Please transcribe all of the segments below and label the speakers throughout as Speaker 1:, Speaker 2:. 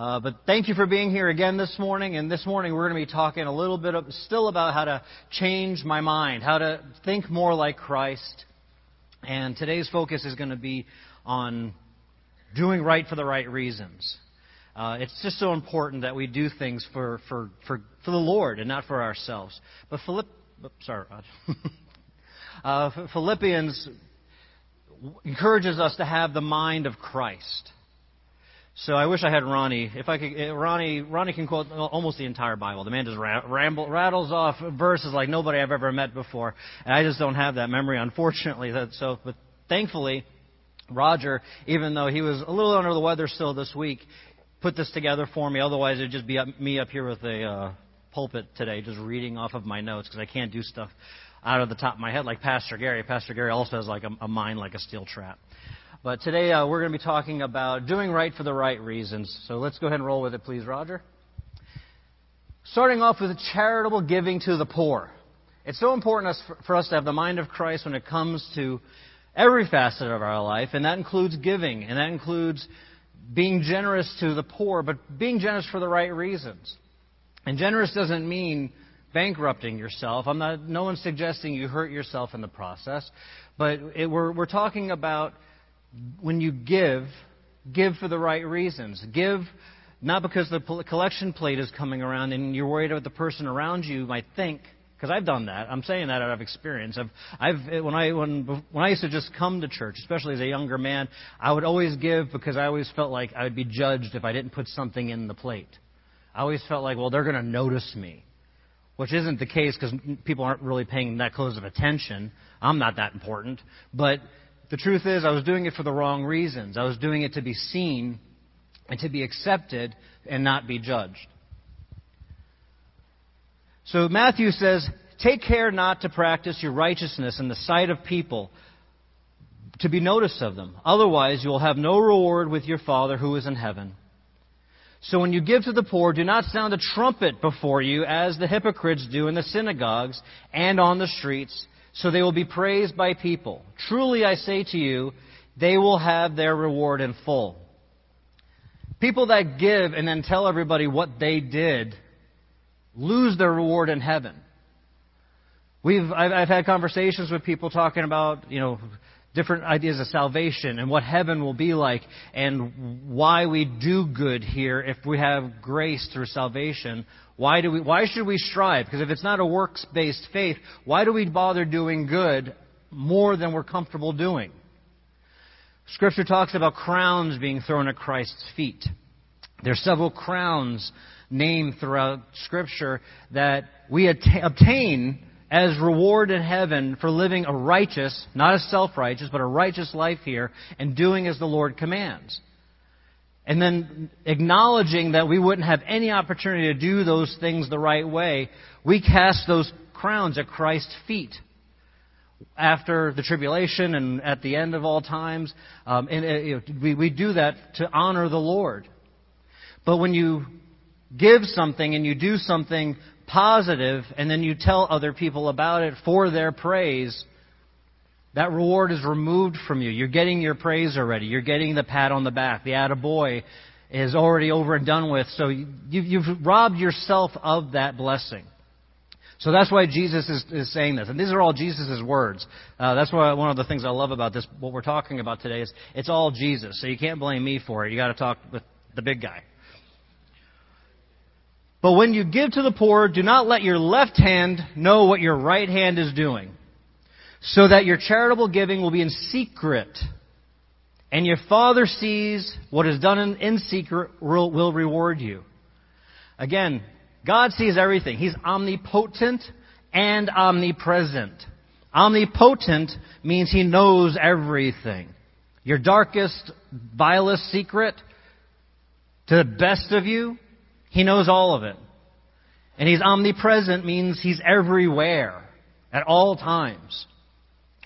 Speaker 1: Uh, but thank you for being here again this morning. And this morning we're going to be talking a little bit of, still about how to change my mind, how to think more like Christ. And today's focus is going to be on doing right for the right reasons. Uh, it's just so important that we do things for, for, for, for the Lord and not for ourselves. But Philipp, sorry, uh, Philippians encourages us to have the mind of Christ. So I wish I had Ronnie. If I could, eh, Ronnie, Ronnie can quote almost the entire Bible. The man just ramble, rattles off verses like nobody I've ever met before, and I just don't have that memory, unfortunately. That, so, but thankfully, Roger, even though he was a little under the weather still this week, put this together for me. Otherwise, it'd just be up, me up here with a uh, pulpit today, just reading off of my notes because I can't do stuff out of the top of my head like Pastor Gary. Pastor Gary also has like a, a mind like a steel trap. But today uh, we're going to be talking about doing right for the right reasons. So let's go ahead and roll with it, please, Roger. Starting off with charitable giving to the poor. It's so important for us to have the mind of Christ when it comes to every facet of our life, and that includes giving, and that includes being generous to the poor, but being generous for the right reasons. And generous doesn't mean bankrupting yourself. I'm not, no one's suggesting you hurt yourself in the process, but it, we're, we're talking about when you give, give for the right reasons. Give not because the collection plate is coming around and you're worried about the person around you might think, because I've done that. I'm saying that out of experience. I've, I've, when I, when, when I used to just come to church, especially as a younger man, I would always give because I always felt like I would be judged if I didn't put something in the plate. I always felt like, well, they're going to notice me, which isn't the case because people aren't really paying that close of attention. I'm not that important. But the truth is, I was doing it for the wrong reasons. I was doing it to be seen and to be accepted and not be judged. So Matthew says, Take care not to practice your righteousness in the sight of people, to be noticed of them. Otherwise, you will have no reward with your Father who is in heaven. So when you give to the poor, do not sound a trumpet before you, as the hypocrites do in the synagogues and on the streets so they will be praised by people. Truly I say to you, they will have their reward in full. People that give and then tell everybody what they did lose their reward in heaven. We've, I've, I've had conversations with people talking about, you know, different ideas of salvation and what heaven will be like and why we do good here if we have grace through salvation. Why, do we, why should we strive? Because if it's not a works based faith, why do we bother doing good more than we're comfortable doing? Scripture talks about crowns being thrown at Christ's feet. There are several crowns named throughout Scripture that we obtain as reward in heaven for living a righteous, not a self righteous, but a righteous life here and doing as the Lord commands. And then acknowledging that we wouldn't have any opportunity to do those things the right way, we cast those crowns at Christ's feet after the tribulation and at the end of all times. Um, and uh, you know, we, we do that to honor the Lord. But when you give something and you do something positive and then you tell other people about it for their praise, that reward is removed from you. You're getting your praise already. You're getting the pat on the back. The attaboy is already over and done with. So you, have robbed yourself of that blessing. So that's why Jesus is, is saying this. And these are all Jesus' words. Uh, that's why one of the things I love about this, what we're talking about today, is it's all Jesus. So you can't blame me for it. you got to talk with the big guy. But when you give to the poor, do not let your left hand know what your right hand is doing, so that your charitable giving will be in secret. And your Father sees what is done in, in secret will, will reward you. Again, God sees everything. He's omnipotent and omnipresent. Omnipotent means He knows everything. Your darkest, vilest secret, to the best of you, he knows all of it. And He's omnipresent means He's everywhere at all times.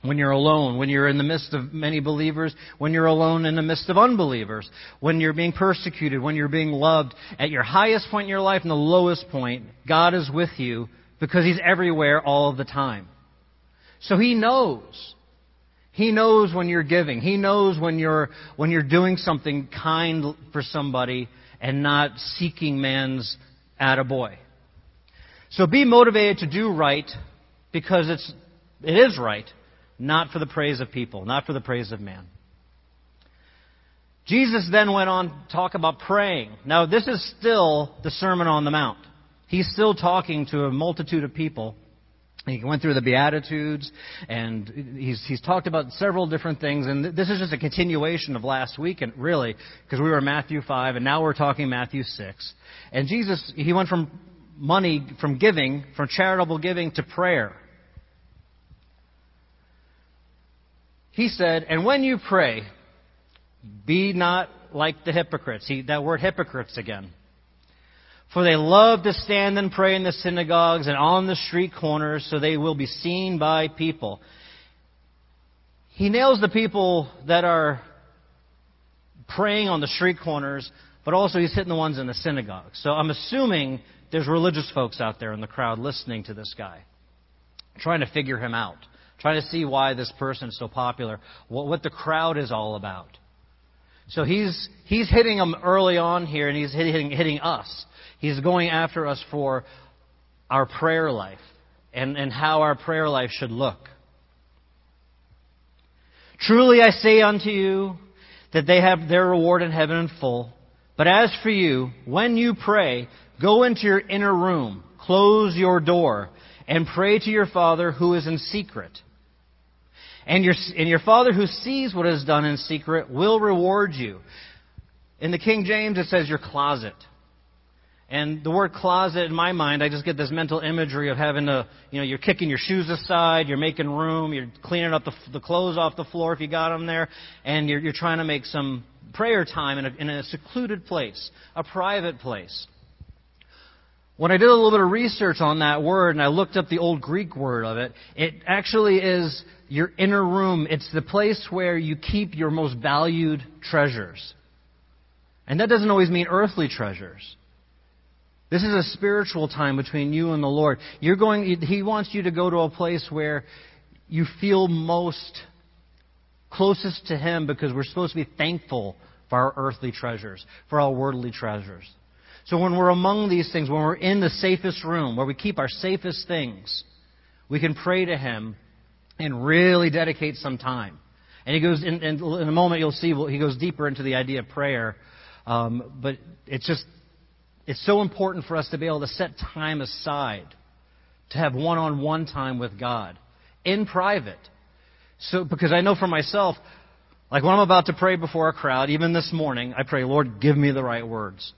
Speaker 1: When you're alone, when you're in the midst of many believers, when you're alone in the midst of unbelievers, when you're being persecuted, when you're being loved, at your highest point in your life and the lowest point, God is with you because He's everywhere all of the time. So He knows. He knows when you're giving. He knows when you're, when you're doing something kind for somebody and not seeking man's attaboy. So be motivated to do right because it's, it is right, not for the praise of people, not for the praise of man. Jesus then went on to talk about praying. Now, this is still the Sermon on the Mount. He's still talking to a multitude of people. He went through the Beatitudes, and he's, he's talked about several different things, and this is just a continuation of last week, and really, because we were Matthew 5, and now we're talking Matthew 6. And Jesus, he went from money, from giving, from charitable giving to prayer. He said, And when you pray, be not like the hypocrites. See, that word hypocrites again. For they love to stand and pray in the synagogues and on the street corners so they will be seen by people. He nails the people that are praying on the street corners, but also he's hitting the ones in the synagogues. So I'm assuming there's religious folks out there in the crowd listening to this guy, trying to figure him out, trying to see why this person is so popular, what, what the crowd is all about. So he's, he's hitting them early on here, and he's hitting, hitting us. He's going after us for our prayer life and, and how our prayer life should look. Truly I say unto you that they have their reward in heaven in full. But as for you, when you pray, go into your inner room, close your door, and pray to your Father who is in secret and your, and your Father who sees what is done in secret will reward you. In the King James, it says your closet. And the word closet, in my mind, I just get this mental imagery of having to, you know, you're kicking your shoes aside, you're making room, you're cleaning up the, the clothes off the floor if you got them there, and you're, you're trying to make some prayer time in a, in a secluded place, a private place. When I did a little bit of research on that word and I looked up the old Greek word of it, it actually is your inner room. It's the place where you keep your most valued treasures. And that doesn't always mean earthly treasures. This is a spiritual time between you and the Lord. You're going, He wants you to go to a place where you feel most closest to Him because we're supposed to be thankful for our earthly treasures, for our worldly treasures. So when we're among these things, when we're in the safest room, where we keep our safest things, we can pray to Him and really dedicate some time. And he goes in, in, in a moment you'll see he goes deeper into the idea of prayer. Um, but it's just it's so important for us to be able to set time aside to have one-on-one time with God in private. So because I know for myself, like when I'm about to pray before a crowd, even this morning, I pray, Lord, give me the right words.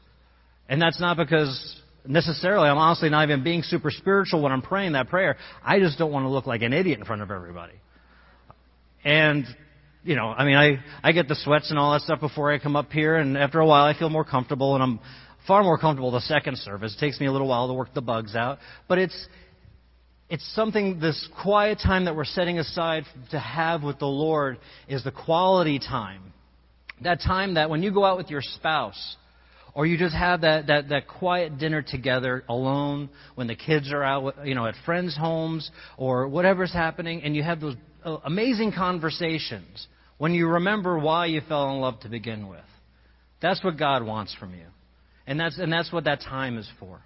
Speaker 1: And that's not because necessarily. I'm honestly not even being super spiritual when I'm praying that prayer. I just don't want to look like an idiot in front of everybody. And, you know, I mean, I, I get the sweats and all that stuff before I come up here, and after a while I feel more comfortable, and I'm far more comfortable the second service. It takes me a little while to work the bugs out. But it's, it's something, this quiet time that we're setting aside to have with the Lord is the quality time. That time that when you go out with your spouse, or you just have that, that, that quiet dinner together alone when the kids are out, you know, at friends' homes or whatever's happening, and you have those uh, amazing conversations when you remember why you fell in love to begin with. That's what God wants from you. And that's, and that's what that time is for.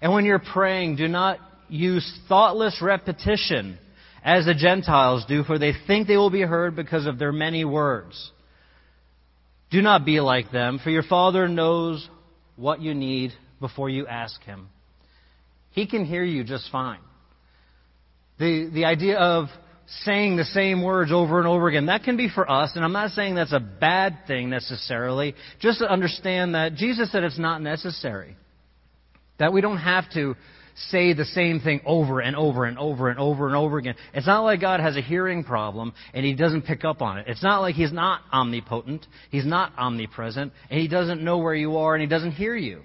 Speaker 1: And when you're praying, do not use thoughtless repetition as the Gentiles do, for they think they will be heard because of their many words. Do not be like them, for your Father knows what you need before you ask Him. He can hear you just fine. The, the idea of saying the same words over and over again, that can be for us, and I'm not saying that's a bad thing necessarily. Just to understand that Jesus said it's not necessary. That we don't have to say the same thing over and over and over and over and over again. It's not like God has a hearing problem and he doesn't pick up on it. It's not like he's not omnipotent, he's not omnipresent, and he doesn't know where you are and he doesn't hear you.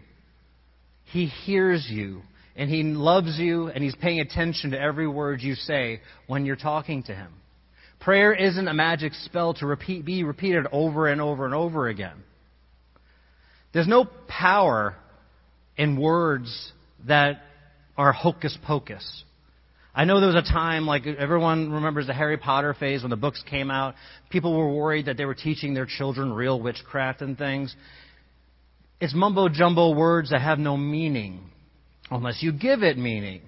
Speaker 1: He hears you and he loves you and he's paying attention to every word you say when you're talking to him. Prayer isn't a magic spell to repeat, be repeated over and over and over again. There's no power in words that are hocus pocus. I know there was a time, like everyone remembers the Harry Potter phase when the books came out. People were worried that they were teaching their children real witchcraft and things. it's mumbo jumbo words that have no meaning unless you give it meaning.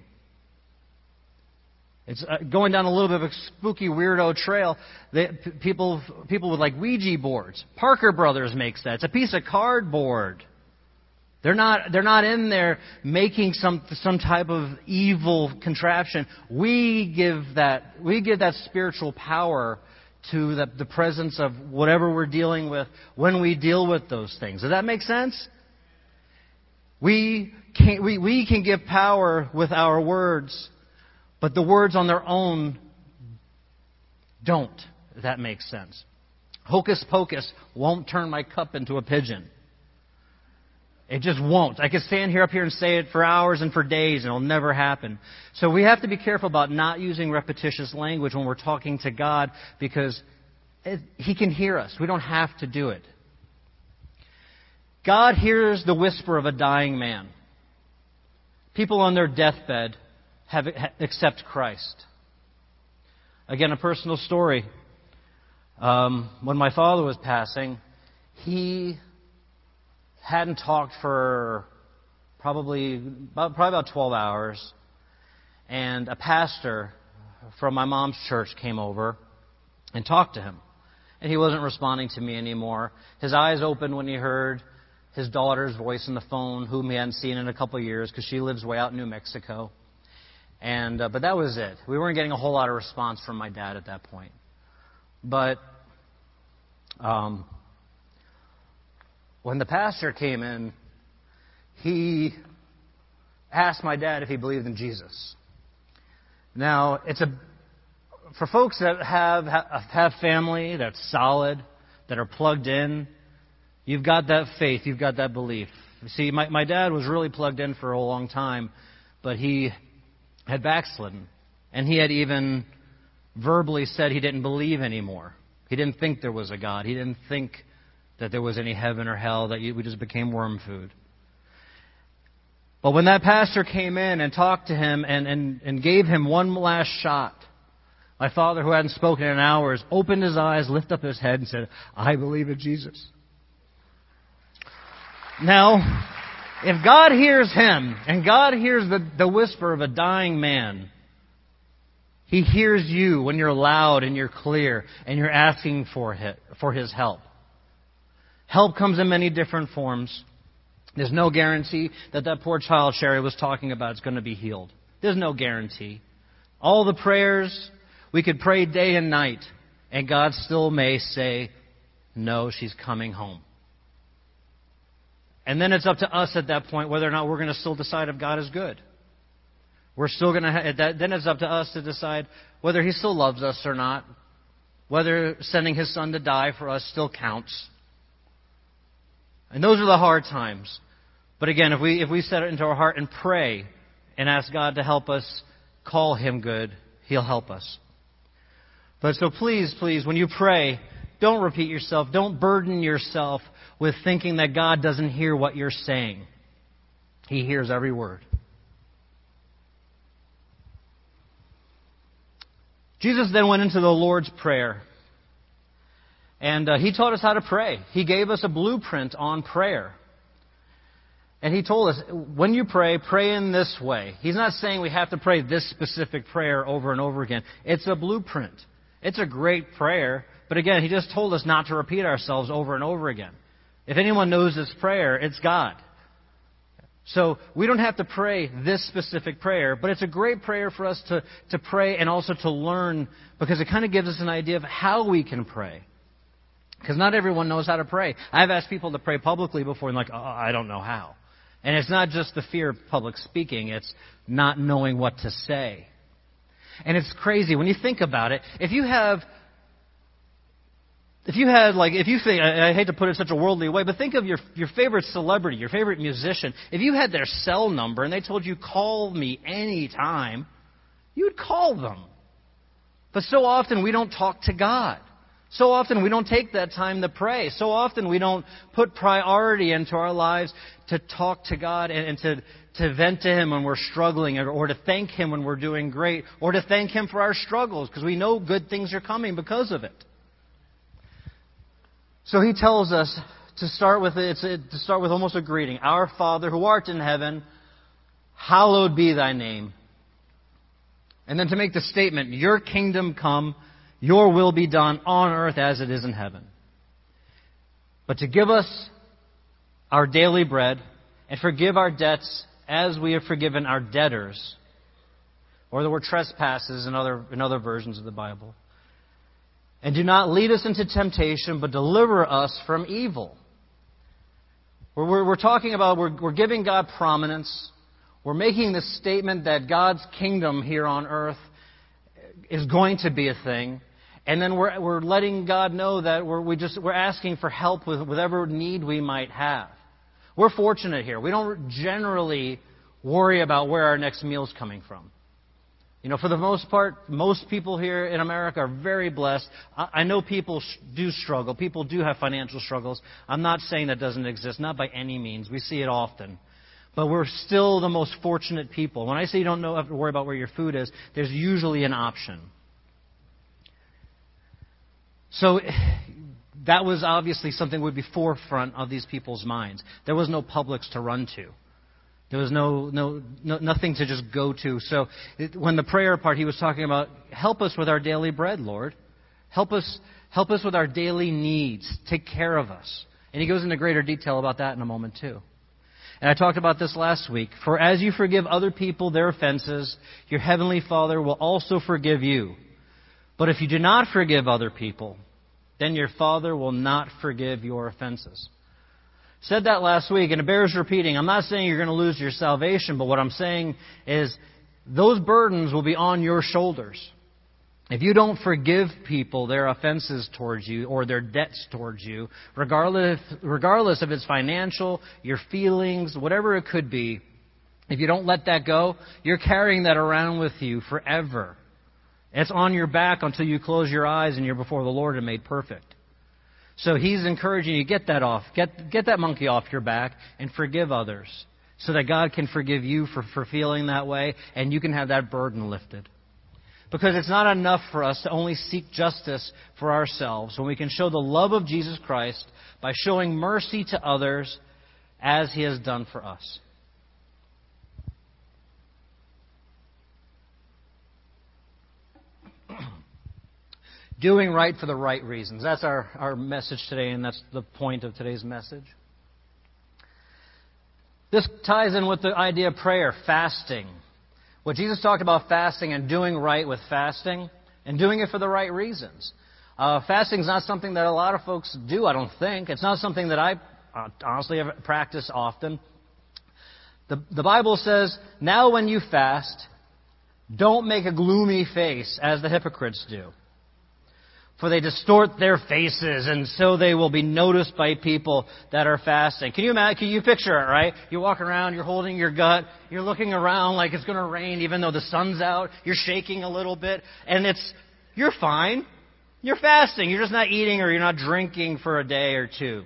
Speaker 1: It's uh, going down a little bit of a spooky weirdo trail. They, people, people with like Ouija boards. Parker Brothers makes that. It's a piece of cardboard. They're not, they're not in there making some, some type of evil contraption. We give that, we give that spiritual power to the, the presence of whatever we're dealing with when we deal with those things. Does that make sense? We can, we, we can give power with our words, but the words on their own don't, if that makes sense. Hocus pocus won't turn my cup into a pigeon. It just won't. I could stand here up here and say it for hours and for days, and it'll never happen. So we have to be careful about not using repetitious language when we're talking to God because it, He can hear us. We don't have to do it. God hears the whisper of a dying man. People on their deathbed have accept Christ. Again, a personal story. Um, when my father was passing, he hadn't talked for probably about, probably about 12 hours, and a pastor from my mom's church came over and talked to him. And he wasn't responding to me anymore. His eyes opened when he heard his daughter's voice on the phone, whom he hadn't seen in a couple of years because she lives way out in New Mexico. And uh, but that was it. We weren't getting a whole lot of response from my dad at that point. But um, when the pastor came in, he asked my dad if he believed in Jesus. Now, it's a for folks that have have family that's solid, that are plugged in, you've got that faith, you've got that belief. See, my, my dad was really plugged in for a long time, but he had backslidden. And he had even verbally said he didn't believe anymore. He didn't think there was a God. He didn't think that there was any heaven or hell, that we just became worm food. But when that pastor came in and talked to him and, and, and gave him one last shot, my father, who hadn't spoken in hours, opened his eyes, lifted up his head, and said, I believe in Jesus. Now, if God hears him, and God hears the, the whisper of a dying man, He hears you when you're loud and you're clear and you're asking for, his, for His help. Help comes in many different forms. There's no guarantee that that poor child Sherry was talking about is going to be healed. There's no guarantee. All the prayers, we could pray day and night, and God still may say, No, she's coming home. And then it's up to us at that point whether or not we're going to still decide if God is good. We're still going to, ha- then it's up to us to decide whether He still loves us or not, whether sending His Son to die for us still counts. And those are the hard times. But again, if we, if we set it into our heart and pray and ask God to help us call Him good, He'll help us. But so please, please, when you pray, don't repeat yourself. Don't burden yourself with thinking that God doesn't hear what you're saying. He hears every word. Jesus then went into the Lord's Prayer. And uh, he taught us how to pray. He gave us a blueprint on prayer. And he told us, when you pray, pray in this way. He's not saying we have to pray this specific prayer over and over again. It's a blueprint. It's a great prayer. But again, he just told us not to repeat ourselves over and over again. If anyone knows this prayer, it's God. So we don't have to pray this specific prayer, but it's a great prayer for us to, to pray and also to learn because it kind of gives us an idea of how we can pray. Because not everyone knows how to pray. I've asked people to pray publicly before and like, oh, I don't know how. And it's not just the fear of public speaking, it's not knowing what to say. And it's crazy when you think about it. If you have if you had like if you think I, I hate to put it in such a worldly way, but think of your your favorite celebrity, your favorite musician. If you had their cell number and they told you call me anytime, you would call them. But so often we don't talk to God. So often we don't take that time to pray. So often we don't put priority into our lives to talk to God and, and to, to vent to Him when we're struggling or, or to thank Him when we're doing great or to thank Him for our struggles because we know good things are coming because of it. So He tells us to start with it's to start with almost a greeting. Our Father who art in heaven, hallowed be thy name. And then to make the statement, your kingdom come, your will be done on earth as it is in heaven. But to give us our daily bread and forgive our debts as we have forgiven our debtors, or the word trespasses in other, in other versions of the Bible. And do not lead us into temptation, but deliver us from evil. We're, we're, talking about, we're, we're giving God prominence. We're making the statement that God's kingdom here on earth is going to be a thing. And then we're, we're letting God know that we're, we just, we're asking for help with whatever need we might have. We're fortunate here. We don't generally worry about where our next meal's coming from. You know, for the most part, most people here in America are very blessed. I know people do struggle. People do have financial struggles. I'm not saying that doesn't exist, not by any means. We see it often. But we're still the most fortunate people. When I say you don't know, have to worry about where your food is, there's usually an option. So that was obviously something would be forefront of these people's minds. There was no Publix to run to. There was no, no, no nothing to just go to. So it, when the prayer part, he was talking about, help us with our daily bread, Lord. Help us, help us with our daily needs. Take care of us. And he goes into greater detail about that in a moment too. And I talked about this last week. For as you forgive other people their offenses, your heavenly Father will also forgive you. But if you do not forgive other people, then your Father will not forgive your offenses. Said that last week, and it bears repeating. I'm not saying you're going to lose your salvation, but what I'm saying is those burdens will be on your shoulders. If you don't forgive people their offenses towards you or their debts towards you, regardless, regardless if it's financial, your feelings, whatever it could be, if you don't let that go, you're carrying that around with you forever. It's on your back until you close your eyes and you're before the Lord and made perfect. So he's encouraging you get that off, get get that monkey off your back, and forgive others, so that God can forgive you for, for feeling that way, and you can have that burden lifted. Because it's not enough for us to only seek justice for ourselves when we can show the love of Jesus Christ by showing mercy to others as he has done for us. Doing right for the right reasons. That's our, our message today, and that's the point of today's message. This ties in with the idea of prayer, fasting. What Jesus talked about fasting and doing right with fasting, and doing it for the right reasons. Uh, fasting is not something that a lot of folks do, I don't think. It's not something that I uh, honestly have practiced often. The, the Bible says, now when you fast, don't make a gloomy face as the hypocrites do for they distort their faces, and so they will be noticed by people that are fasting. Can you imagine? Can you picture it, right? You're walking around, you're holding your gut, you're looking around like it's going to rain, even though the sun's out. You're shaking a little bit, and it's you're fine. You're fasting. You're just not eating or you're not drinking for a day or two.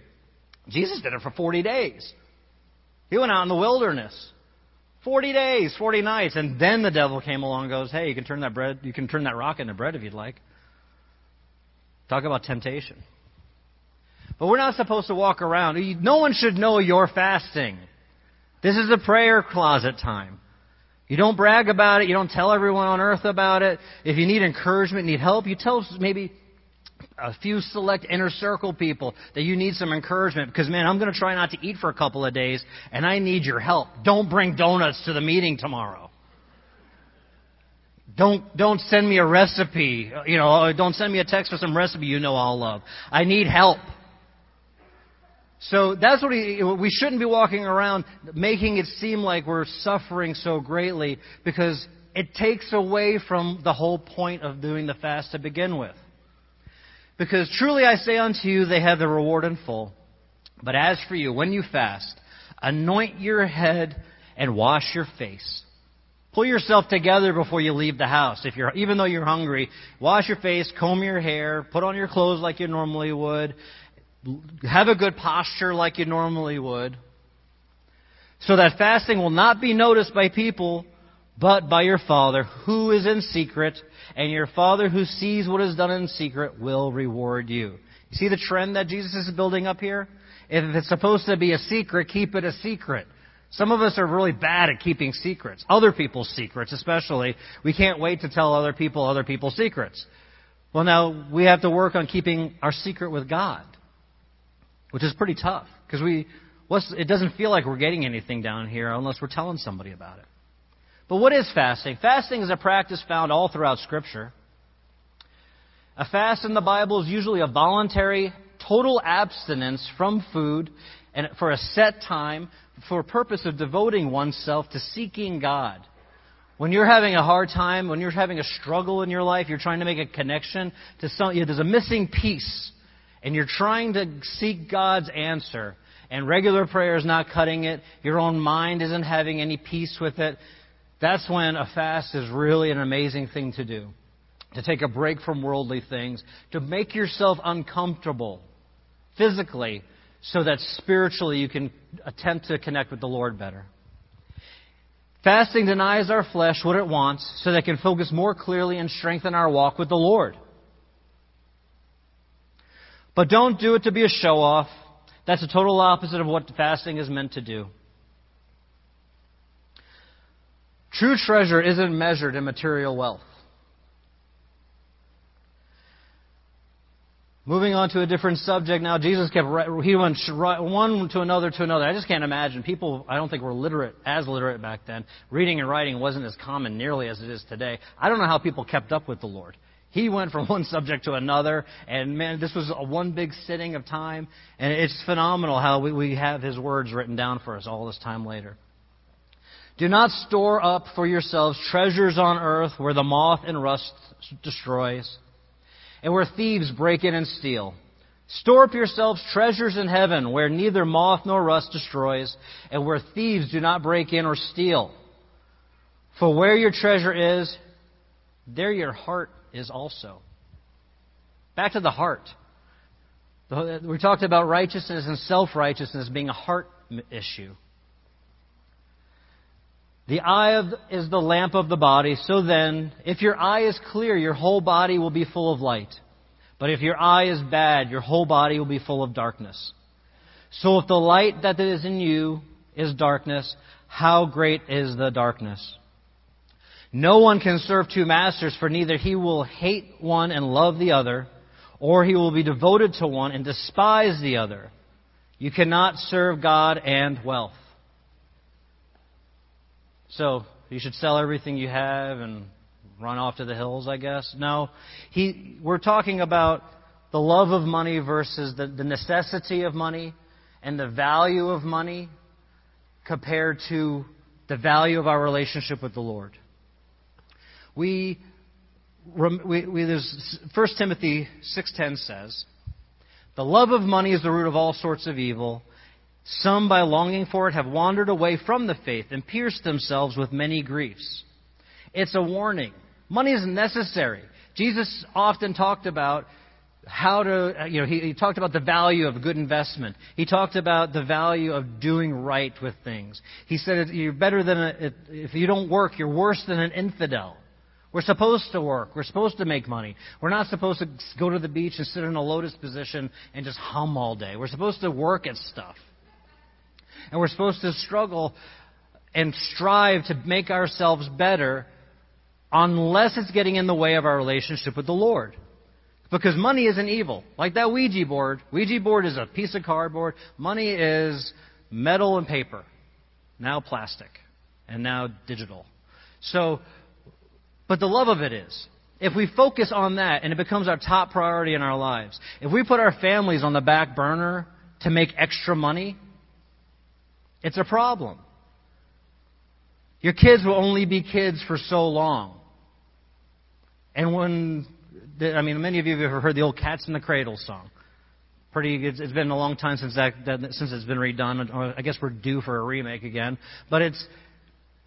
Speaker 1: Jesus did it for 40 days. He went out in the wilderness. 40 days, 40 nights, and then the devil came along and goes, "Hey, you can turn that bread, you can turn that rock into bread if you'd like." Talk about temptation. But we're not supposed to walk around. No one should know you're fasting. This is a prayer closet time. You don't brag about it. You don't tell everyone on earth about it. If you need encouragement, need help, you tell maybe a few select inner circle people that you need some encouragement because, man, I'm going to try not to eat for a couple of days and I need your help. Don't bring donuts to the meeting tomorrow. Don't, don't send me a recipe. You know, uh, don't send me a text for some recipe you know I'll love. I need help. So that's what we shouldn't be walking around making it seem like we're suffering so greatly because it takes away from the whole point of doing the fast to begin with. Because truly I say unto you, they have the reward in full. But as for you, when you fast, anoint your head and wash your face Pull yourself together before you leave the house. If you're, even though you're hungry, wash your face, comb your hair, put on your clothes like you normally would, have a good posture like you normally would, so that fasting will not be noticed by people, but by your Father who is in secret, and your Father who sees what is done in secret will reward you. You see the trend that Jesus is building up here? If it's supposed to be a secret, keep it a secret. Some of us are really bad at keeping secrets, other people's secrets especially. We can't wait to tell other people other people's secrets. Well, now we have to work on keeping our secret with God, which is pretty tough because we, it doesn't feel like we're getting anything down here unless we're telling somebody about it. But what is fasting? Fasting is a practice found all throughout Scripture. A fast in the Bible is usually a voluntary, total abstinence from food and for a set time for purpose of devoting oneself to seeking God. When you're having a hard time, when you're having a struggle in your life, you're trying to make a connection to something, there's a missing piece, and you're trying to seek God's answer, and regular prayer is not cutting it, your own mind isn't having any peace with it, that's when a fast is really an amazing thing to do. To take a break from worldly things, to make yourself uncomfortable physically so that spiritually you can attempt to connect with the Lord better. Fasting denies our flesh what it wants so that it can focus more clearly and strengthen our walk with the Lord. But don't do it to be a show off. That's the total opposite of what fasting is meant to do. True treasure isn't measured in material wealth. Moving on to a different subject now, Jesus kept, he went one to another to another. I just can't imagine. People, I don't think were literate, as literate back then. Reading and writing wasn't as common nearly as it is today. I don't know how people kept up with the Lord. He went from one subject to another, and man, this was a one big sitting of time, and it's phenomenal how we, we have His words written down for us all this time later. Do not store up for yourselves treasures on earth where the moth and rust destroys and where thieves break in and steal. Store up yourselves treasures in heaven where neither moth nor rust destroys and where thieves do not break in or steal. For where your treasure is, there your heart is also. Back to the heart. We talked about righteousness and self righteousness being a heart issue. The eye is the lamp of the body. So then, if your eye is clear, your whole body will be full of light. But if your eye is bad, your whole body will be full of darkness. So if the light that is in you is darkness, how great is the darkness? No one can serve two masters, for neither he will hate one and love the other, or he will be devoted to one and despise the other. You cannot serve God and wealth. So you should sell everything you have and run off to the hills, I guess. No, he, we're talking about the love of money versus the, the necessity of money and the value of money compared to the value of our relationship with the Lord. We, we, we there's 1 Timothy 6:10 says, "The love of money is the root of all sorts of evil, some, by longing for it, have wandered away from the faith and pierced themselves with many griefs. It's a warning. Money is necessary. Jesus often talked about how to, uh, you know, he, he, talked about the value of good investment. He talked about the value of doing right with things. He said, you're better than a, if you don't work, you're worse than an infidel. We're supposed to work. We're supposed to make money. We're not supposed to go to the beach and sit in a lotus position and just hum all day. We're supposed to work at stuff. And we're supposed to struggle and strive to make ourselves better unless it's getting in the way of our relationship with the Lord. Because money isn't evil. Like that Ouija board. Ouija board is a piece of cardboard. Money is metal and paper. Now plastic. And now digital. So, but the love of it is. If we focus on that and it becomes our top priority in our lives, if we put our families on the back burner to make extra money, it's a problem. Your kids will only be kids for so long. And when, I mean, many of you have ever heard the old Cats in the Cradle song. Pretty, it's, it's been a long time since that, that, since it's been redone. I guess we're due for a remake again. But it's,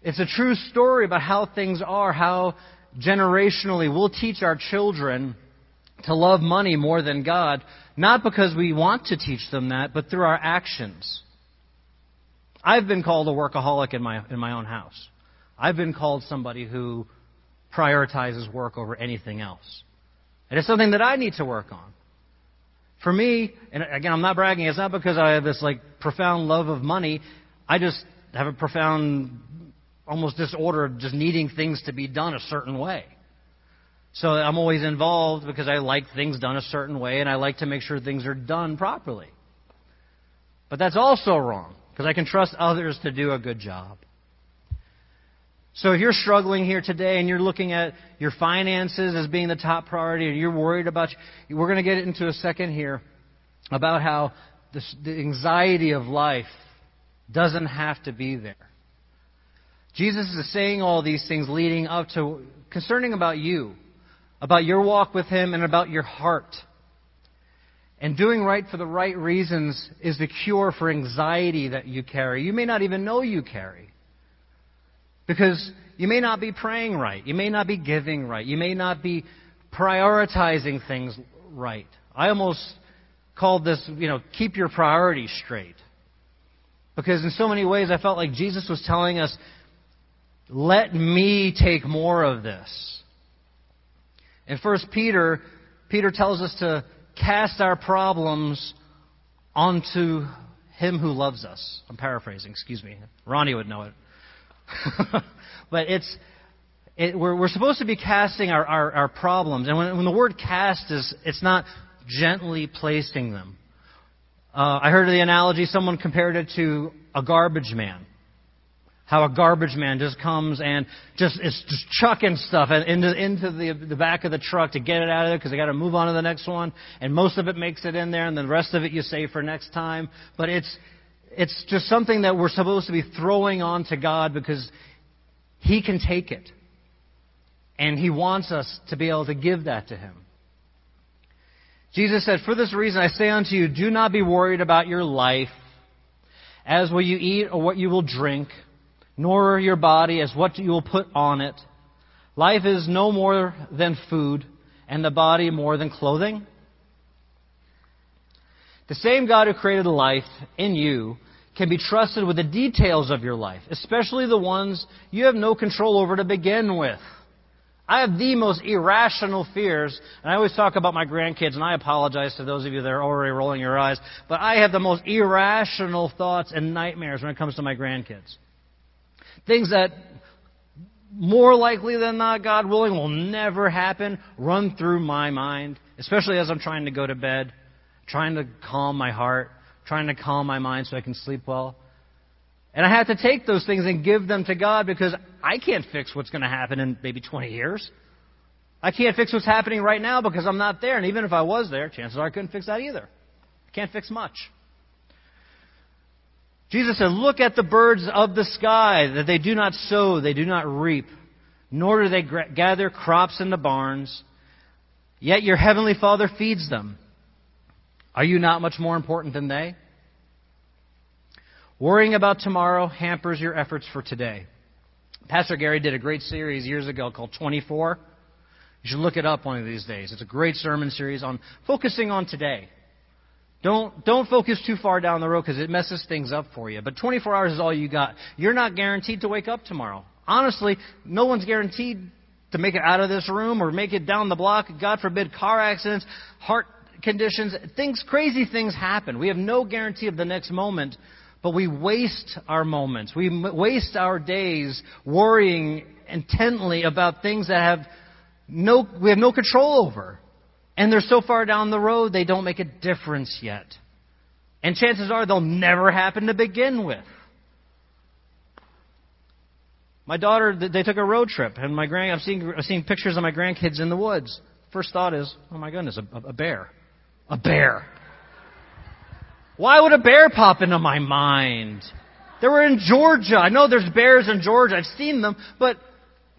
Speaker 1: it's a true story about how things are, how generationally we'll teach our children to love money more than God, not because we want to teach them that, but through our actions. I've been called a workaholic in my, in my own house. I've been called somebody who prioritizes work over anything else. And it's something that I need to work on. For me, and again, I'm not bragging, it's not because I have this like profound love of money. I just have a profound, almost disorder of just needing things to be done a certain way. So I'm always involved because I like things done a certain way and I like to make sure things are done properly. But that's also wrong because I can trust others to do a good job. So if you're struggling here today and you're looking at your finances as being the top priority and you're worried about, we're going to get into a second here about how this, the anxiety of life doesn't have to be there. Jesus is saying all these things leading up to concerning about you, about your walk with Him and about your heart. And doing right for the right reasons is the cure for anxiety that you carry. You may not even know you carry. Because you may not be praying right. You may not be giving right. You may not be prioritizing things right. I almost called this, you know, keep your priorities straight. Because in so many ways I felt like Jesus was telling us, let me take more of this. In 1 Peter, Peter tells us to cast our problems onto him who loves us. I'm paraphrasing, excuse me. Ronnie would know it. but it's it, we're, we're supposed to be casting our, our, our problems. And when, when, the word cast is, it's not gently placing them. Uh, I heard the analogy, someone compared it to a garbage man. How a garbage man just comes and just is just chucking stuff into, into the, the back of the truck to get it out of there because they got to move on to the next one. And most of it makes it in there, and the rest of it you save for next time. But it's it's just something that we're supposed to be throwing on to God because He can take it. And He wants us to be able to give that to Him. Jesus said, For this reason I say unto you, do not be worried about your life, as what you eat or what you will drink, nor your body as what you will put on it. Life is no more than food, and the body more than clothing. The same God who created life in you can be trusted with the details of your life, especially the ones you have no control over to begin with. I have the most irrational fears, and I always talk about my grandkids, and I apologize to those of you that are already rolling your eyes, but I have the most irrational thoughts and nightmares when it comes to my grandkids. Things that more likely than not, God willing, will never happen, run through my mind, especially as I'm trying to go to bed trying to calm my heart, trying to calm my mind so I can sleep well. And I have to take those things and give them to God because I can't fix what's going to happen in maybe 20 years. I can't fix what's happening right now because I'm not there. And even if I was there, chances are I couldn't fix that either. I can't fix much. Jesus said, Look at the birds of the sky, that they do not sow, they do not reap, nor do they gather crops in the barns, yet your heavenly Father feeds them. Are you not much more important than they? Worrying about tomorrow hampers your efforts for today. Pastor Gary did a great series years ago called 24. You should look it up one of these days. It's a great sermon series on focusing on today. Don't, don't focus too far down the road because it messes things up for you. But 24 hours is all you got. You're not guaranteed to wake up tomorrow. Honestly, no one's guaranteed to make it out of this room or make it down the block. God forbid, car accidents, heart conditions, things, crazy things happen. We have no guarantee of the next moment, but we waste our moments. We waste our days worrying intently about things that have no, we have no control over. And they're so far down the road, they don't make a difference yet. And chances are they'll never happen to begin with. My daughter, they took a road trip, and my grand, I'm seeing, I'm seeing pictures of my grandkids in the woods. First thought is, oh my goodness, a, a bear. A bear. Why would a bear pop into my mind? They were in Georgia. I know there's bears in Georgia. I've seen them, but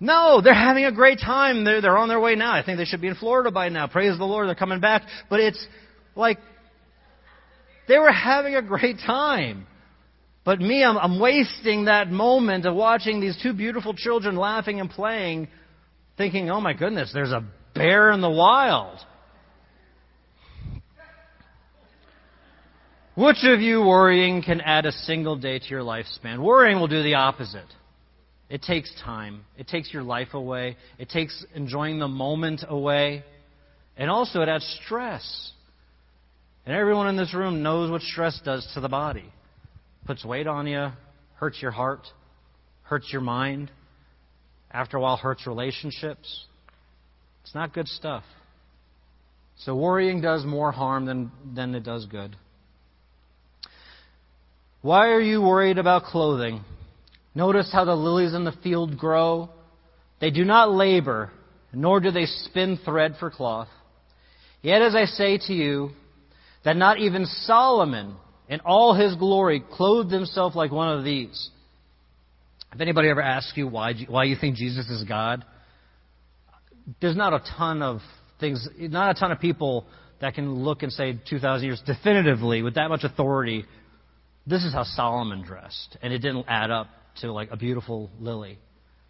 Speaker 1: no, they're having a great time. They're, they're on their way now. I think they should be in Florida by now. Praise the Lord, they're coming back. But it's like they were having a great time. But me, I'm, I'm wasting that moment of watching these two beautiful children laughing and playing, thinking, oh my goodness, there's a bear in the wild. Which of you worrying can add a single day to your lifespan? Worrying will do the opposite. It takes time. It takes your life away. It takes enjoying the moment away. And also, it adds stress. And everyone in this room knows what stress does to the body. Puts weight on you, hurts your heart, hurts your mind, after a while hurts relationships. It's not good stuff. So worrying does more harm than, than it does good. Why are you worried about clothing? Notice how the lilies in the field grow. They do not labor, nor do they spin thread for cloth. Yet as I say to you, that not even Solomon in all his glory clothed himself like one of these. If anybody ever asks you why, why you think Jesus is God, there's not a ton of things, not a ton of people that can look and say 2,000 years definitively with that much authority, this is how Solomon dressed. And it didn't add up to like a beautiful lily.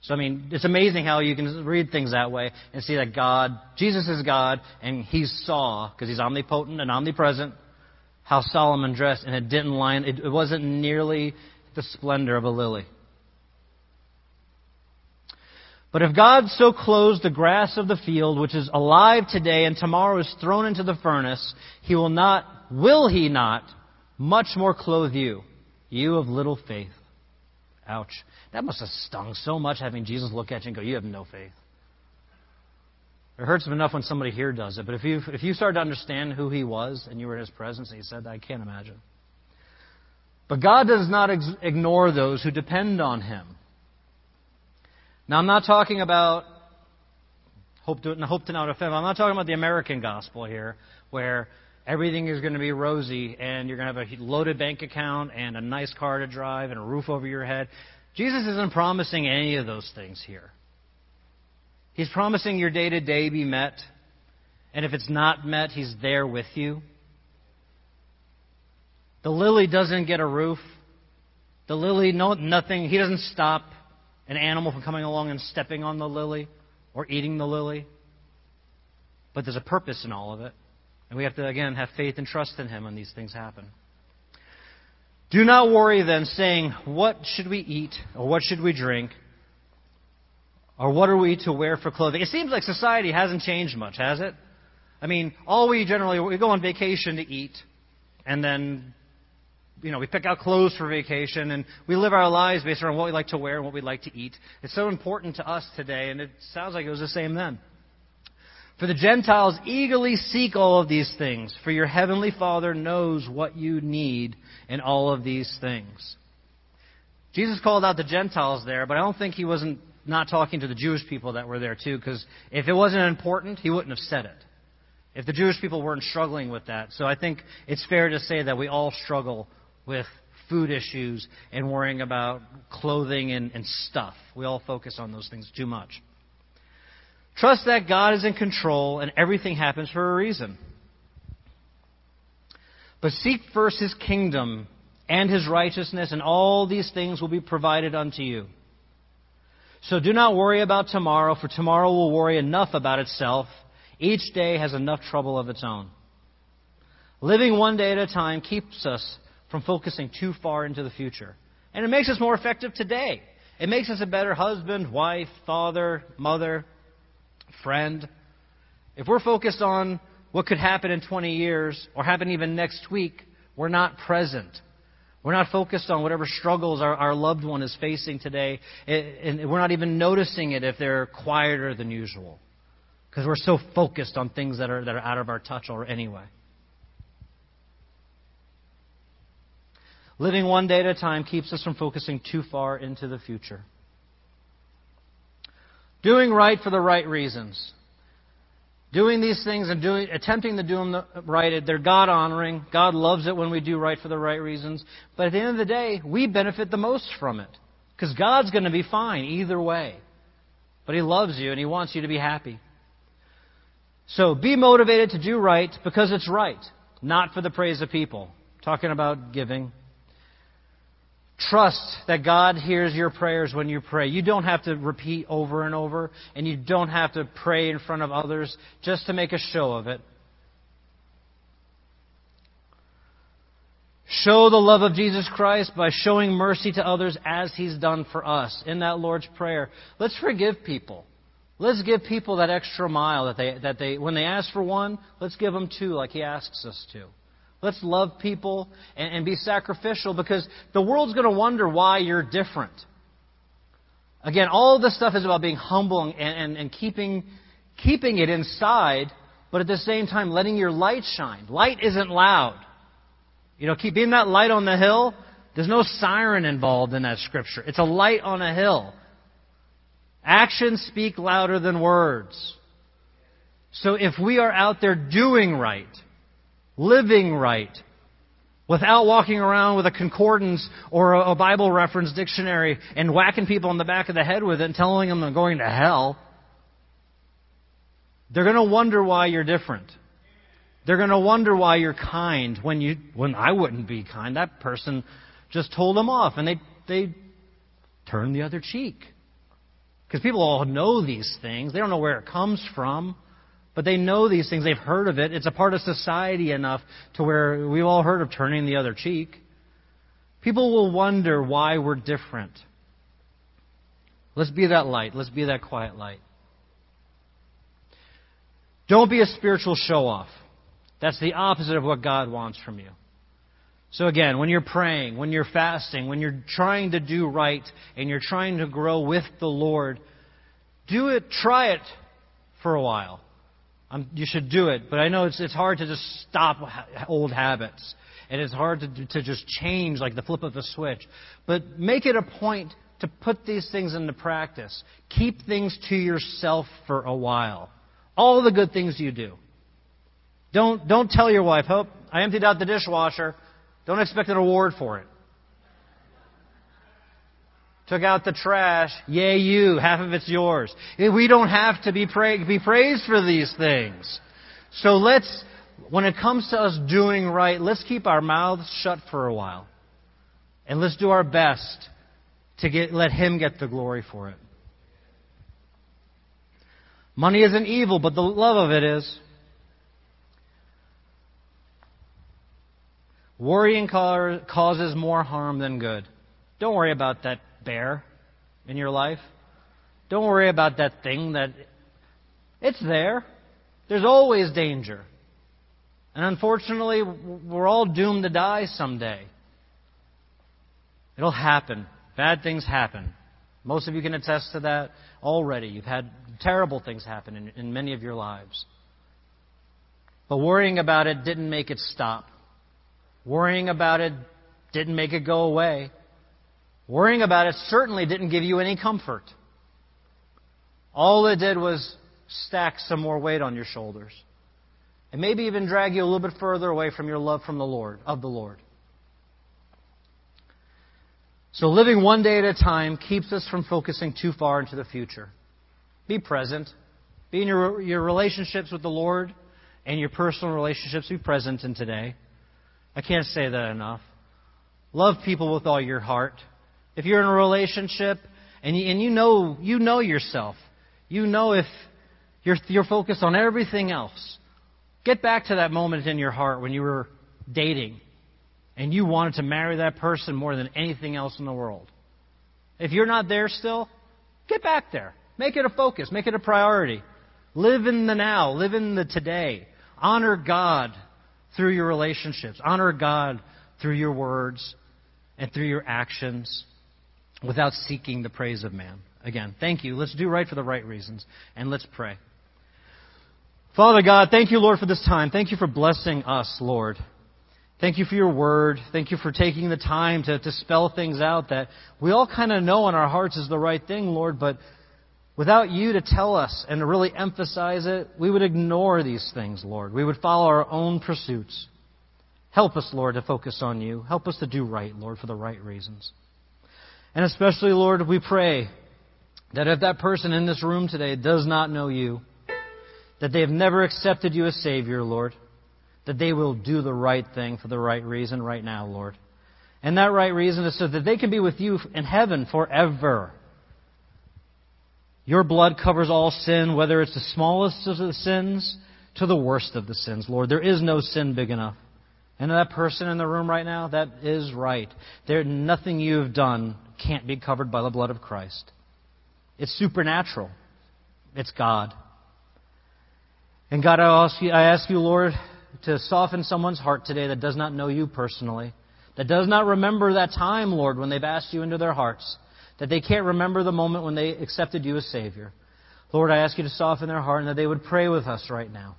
Speaker 1: So, I mean, it's amazing how you can read things that way and see that God, Jesus is God, and he saw, because he's omnipotent and omnipresent, how Solomon dressed, and it didn't line, it, it wasn't nearly the splendor of a lily. But if God so clothes the grass of the field, which is alive today and tomorrow is thrown into the furnace, he will not, will he not, much more clothe you, you of little faith. Ouch. That must have stung so much having Jesus look at you and go, You have no faith. It hurts enough when somebody here does it, but if you, if you started to understand who he was and you were in his presence and he said that, I can't imagine. But God does not ex- ignore those who depend on him. Now, I'm not talking about, hope to, hope to not offend, I'm not talking about the American gospel here, where everything is going to be rosy and you're going to have a loaded bank account and a nice car to drive and a roof over your head. Jesus isn't promising any of those things here. He's promising your day to day be met. And if it's not met, He's there with you. The lily doesn't get a roof. The lily, no, nothing. He doesn't stop an animal from coming along and stepping on the lily or eating the lily. But there's a purpose in all of it. And we have to, again, have faith and trust in Him when these things happen. Do not worry then, saying, What should we eat? Or what should we drink? Or what are we to wear for clothing? It seems like society hasn't changed much, has it? I mean, all we generally, we go on vacation to eat, and then, you know, we pick out clothes for vacation, and we live our lives based on what we like to wear and what we like to eat. It's so important to us today, and it sounds like it was the same then. For the Gentiles eagerly seek all of these things, for your heavenly Father knows what you need in all of these things. Jesus called out the Gentiles there, but I don't think he wasn't not talking to the Jewish people that were there too, because if it wasn't important, he wouldn't have said it. If the Jewish people weren't struggling with that. So I think it's fair to say that we all struggle with food issues and worrying about clothing and, and stuff. We all focus on those things too much. Trust that God is in control and everything happens for a reason. But seek first his kingdom and his righteousness, and all these things will be provided unto you. So do not worry about tomorrow, for tomorrow will worry enough about itself. Each day has enough trouble of its own. Living one day at a time keeps us from focusing too far into the future. And it makes us more effective today. It makes us a better husband, wife, father, mother, friend, if we're focused on what could happen in 20 years or happen even next week, we're not present. We're not focused on whatever struggles our, our loved one is facing today, and we're not even noticing it if they're quieter than usual. Because we're so focused on things that are, that are out of our touch or anyway. Living one day at a time keeps us from focusing too far into the future. Doing right for the right reasons. Doing these things and doing, attempting to do them right, they're God honoring. God loves it when we do right for the right reasons. But at the end of the day, we benefit the most from it. Because God's going to be fine either way. But He loves you and He wants you to be happy. So be motivated to do right because it's right, not for the praise of people. Talking about giving. Trust that God hears your prayers when you pray. You don't have to repeat over and over, and you don't have to pray in front of others just to make a show of it. Show the love of Jesus Christ by showing mercy to others as He's done for us in that Lord's Prayer. Let's forgive people. Let's give people that extra mile that they, that they, when they ask for one, let's give them two like He asks us to. Let's love people and, and be sacrificial because the world's going to wonder why you're different. Again, all this stuff is about being humble and, and, and keeping, keeping it inside, but at the same time letting your light shine. Light isn't loud. You know, keep being that light on the hill. There's no siren involved in that scripture. It's a light on a hill. Actions speak louder than words. So if we are out there doing right, living right, without walking around with a concordance or a Bible reference dictionary and whacking people in the back of the head with it and telling them they're going to hell, they're going to wonder why you're different. They're going to wonder why you're kind when you when I wouldn't be kind. That person just told them off and they they turn the other cheek. Because people all know these things. They don't know where it comes from. But they know these things. They've heard of it. It's a part of society enough to where we've all heard of turning the other cheek. People will wonder why we're different. Let's be that light. Let's be that quiet light. Don't be a spiritual show off. That's the opposite of what God wants from you. So again, when you're praying, when you're fasting, when you're trying to do right and you're trying to grow with the Lord, do it, try it for a while. Um, you should do it, but I know it's, it's hard to just stop old habits. And it's hard to, to just change like the flip of a switch. But make it a point to put these things into practice. Keep things to yourself for a while. All the good things you do. Don't, don't tell your wife, hope, I emptied out the dishwasher. Don't expect an award for it. Took out the trash. Yay, you. Half of it's yours. Eh, we don't have to be, pra- be praised for these things. So let's, when it comes to us doing right, let's keep our mouths shut for a while. And let's do our best to get, let Him get the glory for it. Money isn't evil, but the love of it is. Worrying causes more harm than good. Don't worry about that bear in your life. Don't worry about that thing that it's there. There's always danger. And unfortunately, we're all doomed to die someday. It'll happen. Bad things happen. Most of you can attest to that already. You've had terrible things happen in, in many of your lives. But worrying about it didn't make it stop. Worrying about it didn't make it go away. Worrying about it certainly didn't give you any comfort. All it did was stack some more weight on your shoulders. And maybe even drag you a little bit further away from your love from the Lord, of the Lord. So living one day at a time keeps us from focusing too far into the future. Be present. Be in your, your relationships with the Lord and your personal relationships. Be present in today. I can't say that enough. Love people with all your heart. If you're in a relationship and you, and you know you know yourself, you know if you're you're focused on everything else. Get back to that moment in your heart when you were dating and you wanted to marry that person more than anything else in the world. If you're not there still, get back there. Make it a focus, make it a priority. Live in the now, live in the today. Honor God through your relationships. Honor God through your words and through your actions without seeking the praise of man. Again, thank you. Let's do right for the right reasons, and let's pray. Father God, thank you, Lord, for this time. Thank you for blessing us, Lord. Thank you for your word. Thank you for taking the time to, to spell things out that we all kind of know in our hearts is the right thing, Lord, but without you to tell us and to really emphasize it, we would ignore these things, Lord. We would follow our own pursuits. Help us, Lord, to focus on you. Help us to do right, Lord, for the right reasons. And especially, Lord, we pray that if that person in this room today does not know you, that they have never accepted you as Savior, Lord, that they will do the right thing for the right reason right now, Lord. And that right reason is so that they can be with you in heaven forever. Your blood covers all sin, whether it's the smallest of the sins to the worst of the sins, Lord. There is no sin big enough. And that person in the room right now, that is right. There, nothing you have done can't be covered by the blood of Christ. It's supernatural. It's God. And God, I ask you, I ask you, Lord, to soften someone's heart today that does not know you personally, that does not remember that time, Lord, when they've asked you into their hearts, that they can't remember the moment when they accepted you as Savior. Lord, I ask you to soften their heart and that they would pray with us right now.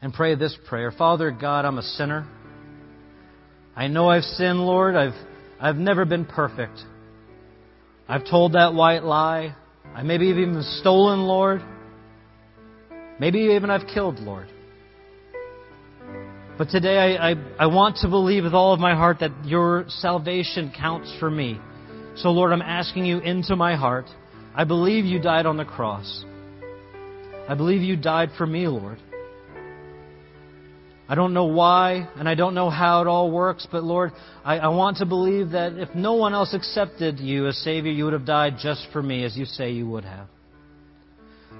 Speaker 1: And pray this prayer Father God, I'm a sinner. I know I've sinned, Lord. I've, I've never been perfect. I've told that white lie. I maybe even stolen, Lord. Maybe even I've killed, Lord. But today I, I, I, want to believe with all of my heart that your salvation counts for me. So, Lord, I'm asking you into my heart. I believe you died on the cross. I believe you died for me, Lord. I don't know why, and I don't know how it all works, but Lord, I, I, want to believe that if no one else accepted you as Savior, you would have died just for me, as you say you would have.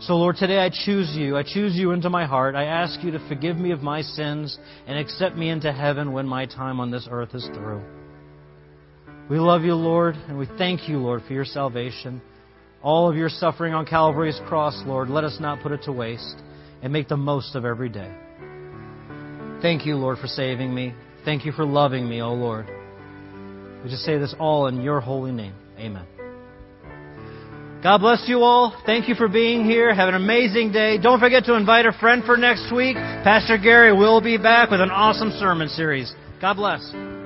Speaker 1: So, Lord, today I choose you. I choose you into my heart. I ask you to forgive me of my sins and accept me into heaven when my time on this earth is through. We love you, Lord, and we thank you, Lord, for your salvation. All of your suffering on Calvary's cross, Lord, let us not put it to waste and make the most of every day. Thank you, Lord, for saving me. Thank you for loving me, O Lord. We just say this all in your holy name. Amen. God bless you all. Thank you for being here. Have an amazing day. Don't forget to invite a friend for next week. Pastor Gary will be back with an awesome sermon series. God bless.